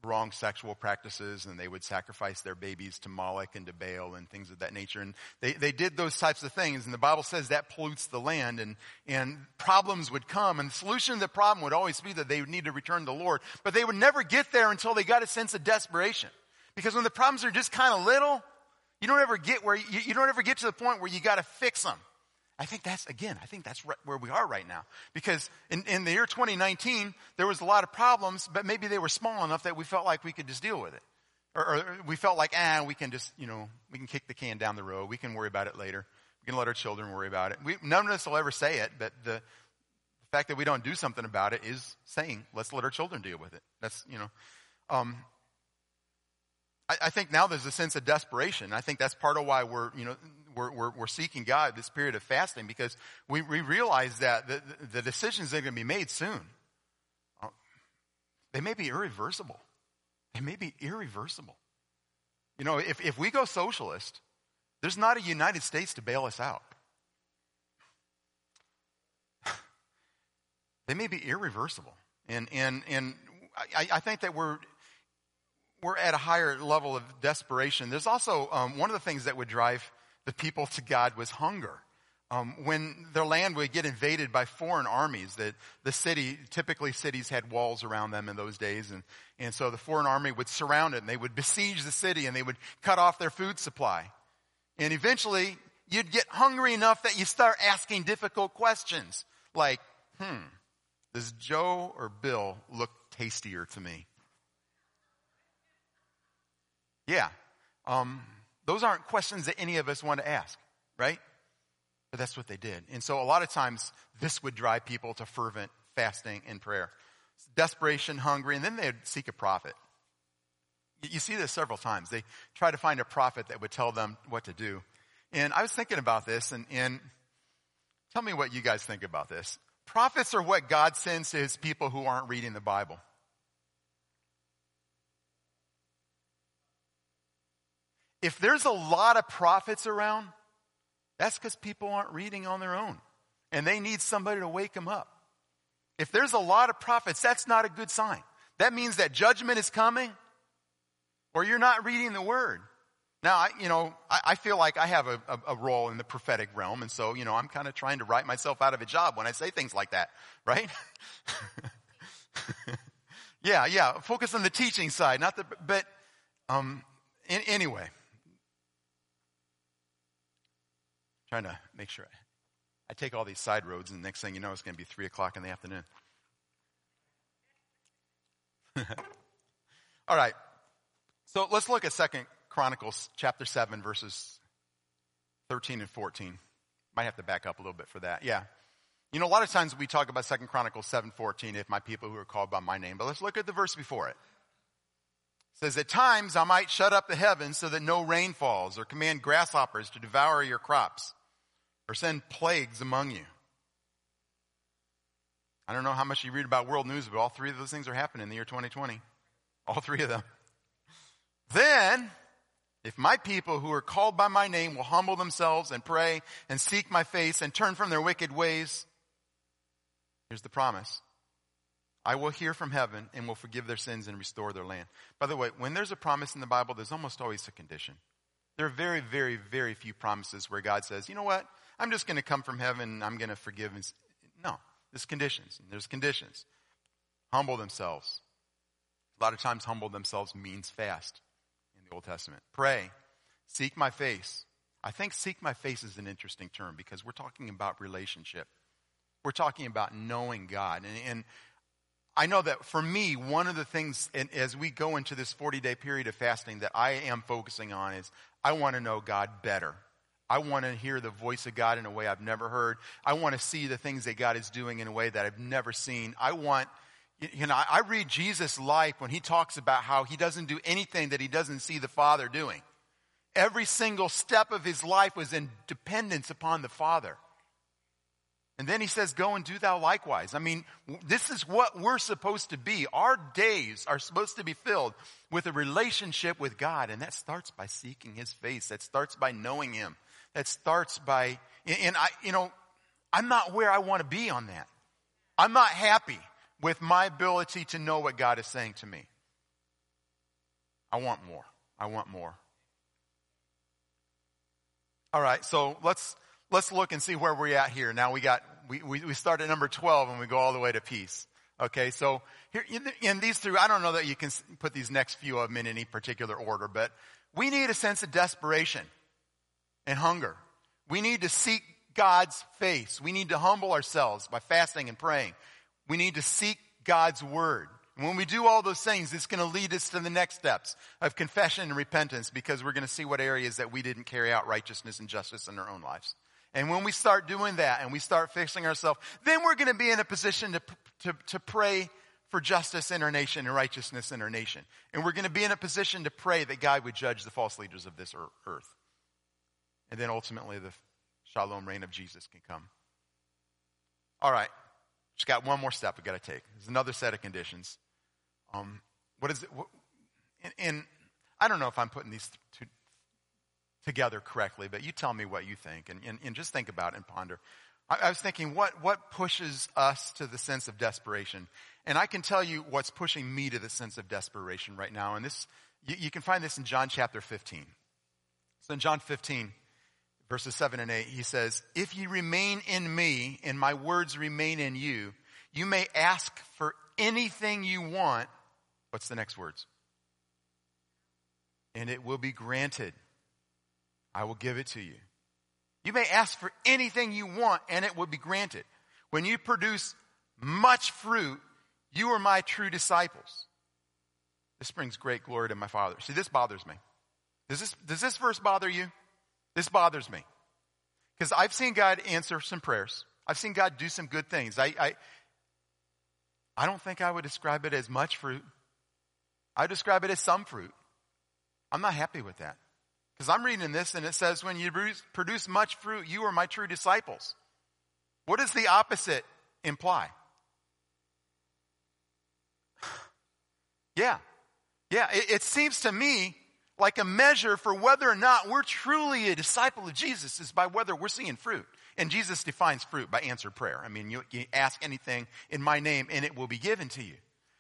wrong sexual practices and they would sacrifice their babies to Moloch and to Baal and things of that nature. And they, they did those types of things and the Bible says that pollutes the land and, and problems would come and the solution to the problem would always be that they would need to return to the Lord. But they would never get there until they got a sense of desperation. Because when the problems are just kind of little, you don't ever get where, you, you don't ever get to the point where you got to fix them. I think that's, again, I think that's right where we are right now. Because in, in the year 2019, there was a lot of problems, but maybe they were small enough that we felt like we could just deal with it. Or, or we felt like, ah, we can just, you know, we can kick the can down the road. We can worry about it later. We can let our children worry about it. We, none of us will ever say it, but the, the fact that we don't do something about it is saying, let's let our children deal with it. That's, you know, um, I, I think now there's a sense of desperation. I think that's part of why we're, you know, we're, we're, we're seeking God this period of fasting because we, we realize that the, the decisions that are going to be made soon, uh, they may be irreversible. They may be irreversible. You know, if, if we go socialist, there's not a United States to bail us out. they may be irreversible. And, and, and I, I think that we're, we're at a higher level of desperation. There's also um, one of the things that would drive the people to God was hunger. Um, when their land would get invaded by foreign armies, that the city, typically cities had walls around them in those days, and, and so the foreign army would surround it and they would besiege the city and they would cut off their food supply. And eventually, you'd get hungry enough that you start asking difficult questions like, hmm, does Joe or Bill look tastier to me? Yeah. Um, those aren't questions that any of us want to ask, right? But that's what they did. And so a lot of times this would drive people to fervent fasting and prayer. Desperation, hungry, and then they'd seek a prophet. You see this several times. They try to find a prophet that would tell them what to do. And I was thinking about this and, and tell me what you guys think about this. Prophets are what God sends to his people who aren't reading the Bible. If there's a lot of prophets around, that's because people aren't reading on their own and they need somebody to wake them up. If there's a lot of prophets, that's not a good sign. That means that judgment is coming or you're not reading the word. Now, I, you know, I, I feel like I have a, a, a, role in the prophetic realm, and so, you know, I'm kind of trying to write myself out of a job when I say things like that, right? yeah, yeah, focus on the teaching side, not the, but, um, in, anyway. Trying to make sure I, take all these side roads, and the next thing you know, it's going to be 3 o'clock in the afternoon. all right. So let's look at Second Chronicles chapter 7 verses 13 and 14. Might have to back up a little bit for that. Yeah. You know, a lot of times we talk about Second Chronicles 7:14, if my people who are called by my name. But let's look at the verse before it. It says, At times I might shut up the heavens so that no rain falls, or command grasshoppers to devour your crops, or send plagues among you. I don't know how much you read about world news, but all three of those things are happening in the year 2020. All three of them. Then, if my people who are called by my name will humble themselves and pray and seek my face and turn from their wicked ways, here's the promise. I will hear from heaven and will forgive their sins and restore their land. By the way, when there's a promise in the Bible, there's almost always a condition. There are very, very, very few promises where God says, you know what? I'm just going to come from heaven I'm going to forgive. No, there's conditions. There's conditions. Humble themselves. A lot of times humble themselves means fast. In the Old Testament. Pray. Seek my face. I think seek my face is an interesting term because we're talking about relationship. We're talking about knowing God. And, and I know that for me, one of the things as we go into this 40 day period of fasting that I am focusing on is I want to know God better. I want to hear the voice of God in a way I've never heard. I want to see the things that God is doing in a way that I've never seen. I want you know, I read Jesus' life when he talks about how he doesn't do anything that he doesn't see the Father doing. Every single step of his life was in dependence upon the Father. And then he says, Go and do thou likewise. I mean, this is what we're supposed to be. Our days are supposed to be filled with a relationship with God. And that starts by seeking his face. That starts by knowing him. That starts by, and I, you know, I'm not where I want to be on that. I'm not happy with my ability to know what God is saying to me. I want more. I want more. All right, so let's let's look and see where we're at here. Now we got we, we, we start at number 12 and we go all the way to peace. Okay, so here in, in these three, I don't know that you can put these next few of them in any particular order, but we need a sense of desperation and hunger. We need to seek God's face. We need to humble ourselves by fasting and praying. We need to seek God's word. And when we do all those things, it's going to lead us to the next steps of confession and repentance because we're going to see what areas that we didn't carry out righteousness and justice in our own lives. And when we start doing that and we start fixing ourselves, then we're going to be in a position to, to, to pray for justice in our nation and righteousness in our nation. And we're going to be in a position to pray that God would judge the false leaders of this earth. And then ultimately the shalom reign of Jesus can come. All right. Just got one more step we got to take. There's another set of conditions. Um, what is it? What, and, and, I don't know if I'm putting these two together correctly, but you tell me what you think and, and, and just think about it and ponder. I, I was thinking, what, what pushes us to the sense of desperation? And I can tell you what's pushing me to the sense of desperation right now. And this, you, you can find this in John chapter 15. So in John 15, verses 7 and 8, he says, If ye remain in me and my words remain in you, you may ask for anything you want. What's the next words? And it will be granted. I will give it to you. You may ask for anything you want and it will be granted. When you produce much fruit, you are my true disciples. This brings great glory to my Father. See, this bothers me. Does this, does this verse bother you? This bothers me. Because I've seen God answer some prayers. I've seen God do some good things. I, I, I don't think I would describe it as much fruit. I describe it as some fruit. I'm not happy with that. Because I'm reading this and it says, when you produce much fruit, you are my true disciples. What does the opposite imply? yeah. Yeah. It, it seems to me like a measure for whether or not we're truly a disciple of Jesus is by whether we're seeing fruit. And Jesus defines fruit by answered prayer. I mean, you, you ask anything in my name and it will be given to you.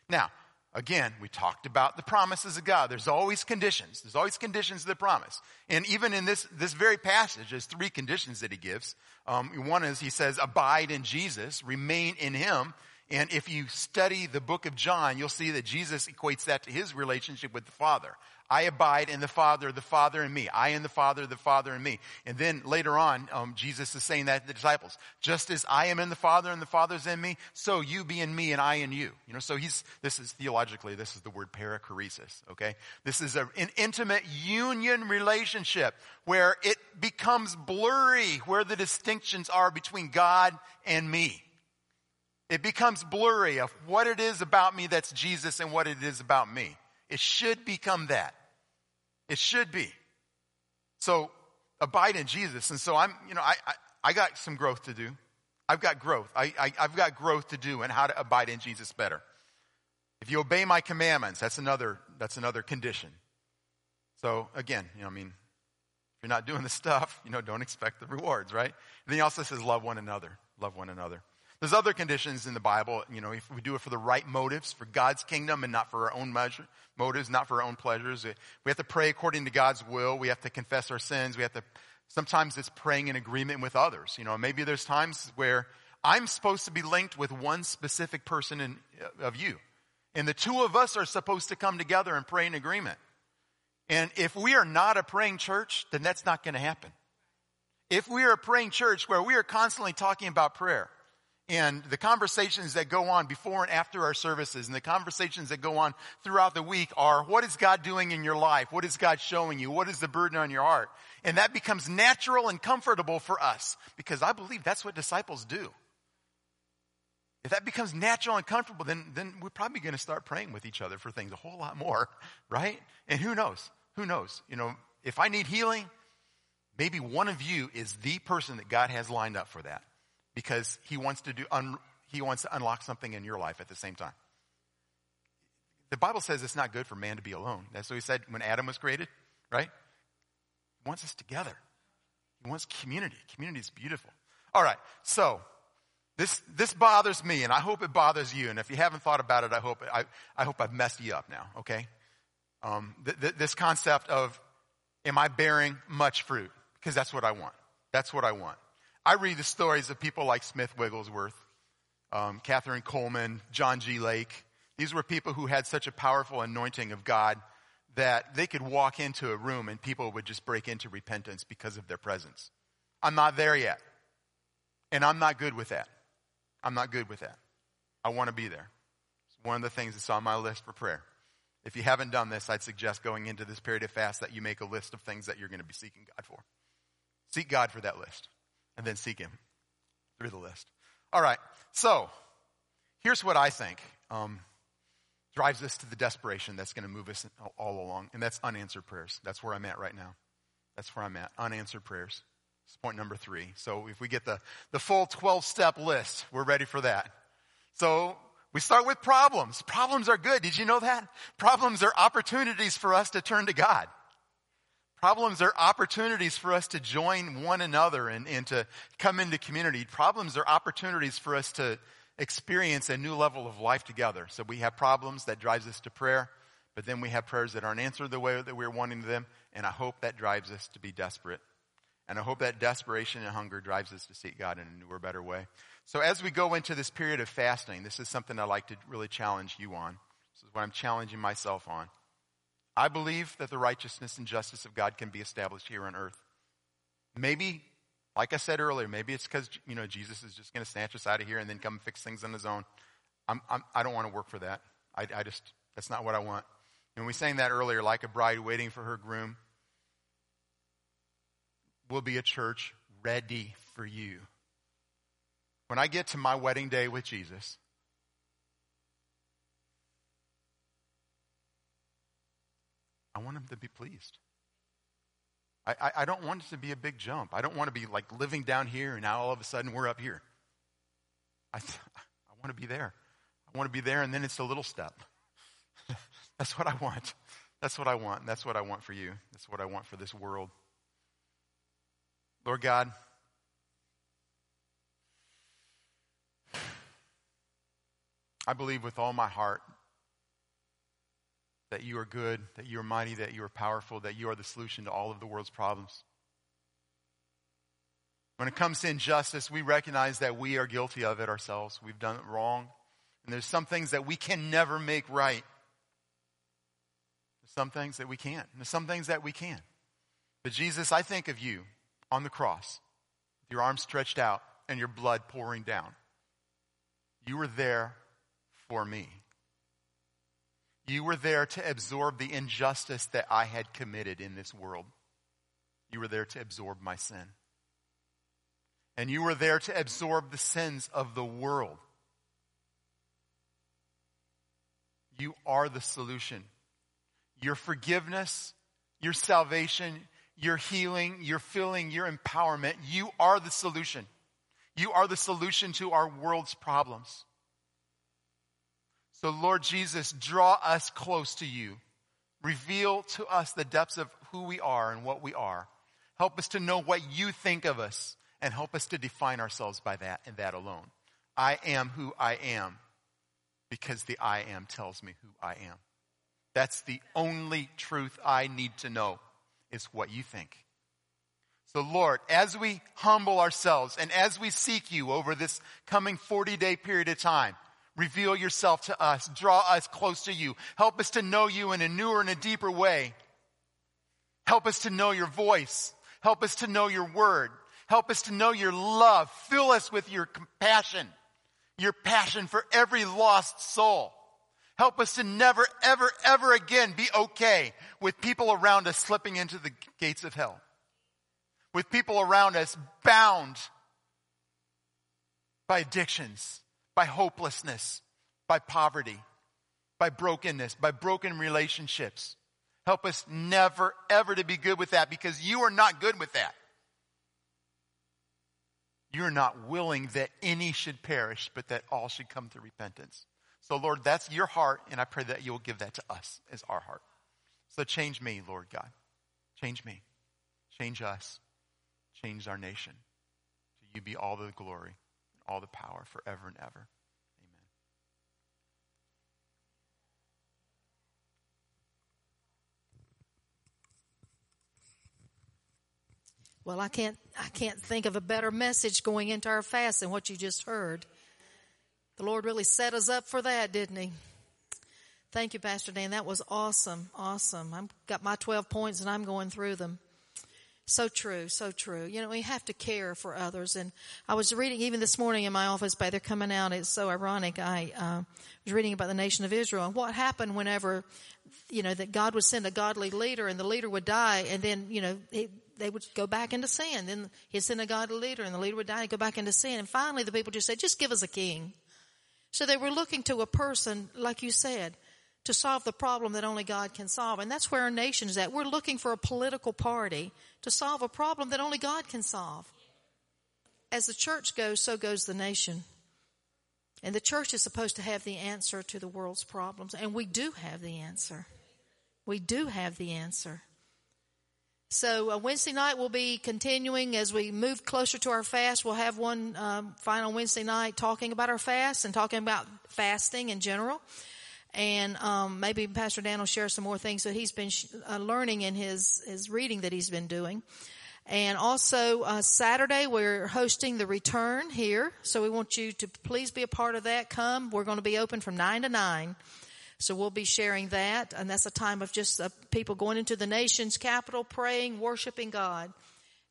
Now, Again, we talked about the promises of God. There's always conditions. There's always conditions to the promise. And even in this, this very passage, there's three conditions that he gives. Um, one is he says, abide in Jesus, remain in him. And if you study the book of John, you'll see that Jesus equates that to his relationship with the Father. I abide in the Father, the Father in me. I in the Father, the Father in me. And then later on, um, Jesus is saying that to the disciples. Just as I am in the Father and the Father's in me, so you be in me and I in you. You know, so he's, this is theologically, this is the word perichoresis, okay? This is a, an intimate union relationship where it becomes blurry where the distinctions are between God and me. It becomes blurry of what it is about me that's Jesus and what it is about me. It should become that. It should be. So abide in Jesus. And so I'm, you know, I, I, I got some growth to do. I've got growth. I, I, I've got growth to do and how to abide in Jesus better. If you obey my commandments, that's another, that's another condition. So again, you know, I mean, if you're not doing the stuff, you know, don't expect the rewards, right? And then he also says, love one another. Love one another. There's other conditions in the Bible, you know, if we do it for the right motives, for God's kingdom and not for our own measure, motives, not for our own pleasures. We have to pray according to God's will. We have to confess our sins. We have to, sometimes it's praying in agreement with others. You know, maybe there's times where I'm supposed to be linked with one specific person in, of you. And the two of us are supposed to come together and pray in agreement. And if we are not a praying church, then that's not going to happen. If we are a praying church where we are constantly talking about prayer, and the conversations that go on before and after our services and the conversations that go on throughout the week are what is God doing in your life? What is God showing you? What is the burden on your heart? And that becomes natural and comfortable for us because I believe that's what disciples do. If that becomes natural and comfortable, then, then we're probably going to start praying with each other for things a whole lot more, right? And who knows? Who knows? You know, if I need healing, maybe one of you is the person that God has lined up for that because he wants to do, un, he wants to unlock something in your life at the same time. The Bible says it's not good for man to be alone. That's what he said when Adam was created, right? He wants us together. He wants community. Community is beautiful. All right. So this, this bothers me and I hope it bothers you. And if you haven't thought about it, I hope, I, I hope I've messed you up now. Okay. Um, th- th- this concept of, am I bearing much fruit? Because that's what I want. That's what I want. I read the stories of people like Smith Wigglesworth, um, Kathryn Kuhlman, John G. Lake. These were people who had such a powerful anointing of God that they could walk into a room and people would just break into repentance because of their presence. I'm not there yet. And I'm not good with that. I'm not good with that. I want to be there. It's one of the things that's on my list for prayer. If you haven't done this, I'd suggest going into this period of fast that you make a list of things that you're going to be seeking God for. Seek God for that list and then seek Him through the list. All right, so here's what I think um, drives us to the desperation that's going to move us all along, and that's unanswered prayers. That's where I'm at right now. That's where I'm at. Unanswered prayers. It's point number three. So if we get the, the full 12 step list, we're ready for that. So we start with problems. Problems are good. Did you know that? Problems are opportunities for us to turn to God. Problems are opportunities for us to join one another and, and to come into community. Problems are opportunities for us to experience a new level of life together. So we have problems that drives us to prayer, but then we have prayers that aren't answered the way that we're wanting them, and I hope that drives us to be desperate. And I hope that desperation and hunger drives us to seek God in a newer, better way. So as we go into this period of fasting, this is something I'd like to really challenge you on. This is what I'm challenging myself on. I believe that the righteousness and justice of God can be established here on earth. Maybe, like I said earlier, maybe it's because, you know, Jesus is just going to snatch us out of here and then come fix things on his own. I'm, I'm, I do not want to work for that. I, I just, that's not what I want. And we sang that earlier, like a bride waiting for her groom We'll be a church ready for you. When I get to my wedding day with Jesus, I want him to be pleased. I, I, I, don't want it to be a big jump. I don't want to be like living down here and now all of a sudden we're up here. I, I want to be there. I want to be there and then it's a little step. That's what I want. That's what I want. That's what I want for you. That's what I want for this world. Lord God, I believe with all my heart that you are good, that you are mighty, that you are powerful, that you are the solution to all of the world's problems. When it comes to injustice, we recognize that we are guilty of it ourselves. We've done it wrong. And there's some things that we can never make right. There's some things that we can't. There's some things that we can. But Jesus, I think of you on the cross, with your arms stretched out and your blood pouring down. You were there for me. You were there to absorb the injustice that I had committed in this world. You were there to absorb my sin. And you were there to absorb the sins of the world. You are the solution. Your forgiveness, your salvation, your healing, your filling, your empowerment. You are the solution. You are the solution to our world's problems. So, Lord Jesus, draw us close to you. Reveal to us the depths of who we are and what we are. Help us to know what you think of us and help us to define ourselves by that and that alone. I am who I am because the I am tells me who I am. That's the only truth I need to know is what you think. So Lord, as we humble ourselves and as we seek you over this coming 40 day period of time, reveal yourself to us, draw us close to you, help us to know you in a newer and a deeper way. Help us to know your voice. Help us to know your word. Help us to know your love. Fill us with your compassion, your passion for every lost soul. Help us to never, ever, ever again be okay with people around us slipping into the gates of hell. With people around us bound by addictions, by hopelessness, by poverty, by brokenness, by broken relationships. Help us never, ever to be good with that because you are not good with that. You're not willing that any should perish, but that all should come to repentance. So, Lord, that's your heart, and I pray that you'll give that to us as our heart. So, change me, Lord God. Change me. Change us. Change our nation. To you be all the glory, all the power forever and ever. Amen. Well, I can't I can't think of a better message going into our fast than what you just heard. The Lord really set us up for that, didn't He? Thank you, Pastor Dan. That was awesome. Awesome. I've got my 12 points and I'm going through them. So true. So true. You know, we have to care for others. And I was reading even this morning in my office by they're coming out. It's so ironic. I uh, was reading about the nation of Israel and what happened whenever, you know, that God would send a godly leader and the leader would die and then, you know, it, they would go back into sin. Then he'd send a godly leader and the leader would die and go back into sin. And finally the people just said, just give us a king. So they were looking to a person, like you said, to solve the problem that only God can solve. And that's where our nation is at. We're looking for a political party to solve a problem that only God can solve. As the church goes, so goes the nation. And the church is supposed to have the answer to the world's problems. And we do have the answer. We do have the answer. So uh, Wednesday night we'll be continuing as we move closer to our fast. We'll have one um, final Wednesday night talking about our fast and talking about fasting in general. And um, maybe Pastor Dan will share some more things that he's been sh- uh, learning in his his reading that he's been doing. And also uh, Saturday we're hosting the return here, so we want you to please be a part of that. Come, we're going to be open from nine to nine. So we'll be sharing that, and that's a time of just uh, people going into the nation's capital, praying, worshiping God.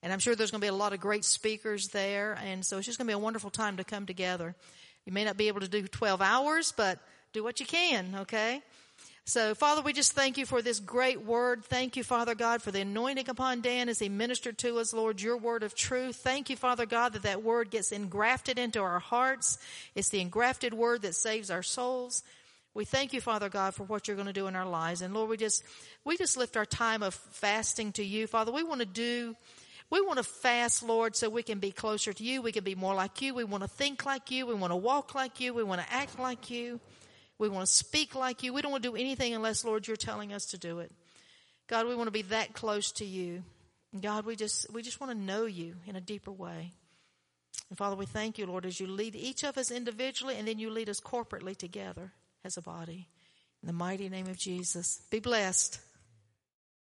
And I'm sure there's going to be a lot of great speakers there, and so it's just going to be a wonderful time to come together. You may not be able to do 12 hours, but do what you can, okay? So, Father, we just thank you for this great word. Thank you, Father God, for the anointing upon Dan as he ministered to us, Lord, your word of truth. Thank you, Father God, that that word gets engrafted into our hearts. It's the engrafted word that saves our souls. We thank you, Father God, for what you're going to do in our lives. And Lord, we just, we just lift our time of fasting to you. Father, we want to do, we want to fast, Lord, so we can be closer to you. We can be more like you. We want to think like you. We want to walk like you. We want to act like you. We want to speak like you. We don't want to do anything unless, Lord, you're telling us to do it. God, we want to be that close to you. God, we just, we just want to know you in a deeper way. And Father, we thank you, Lord, as you lead each of us individually and then you lead us corporately together as a body. In the mighty name of Jesus. Be blessed.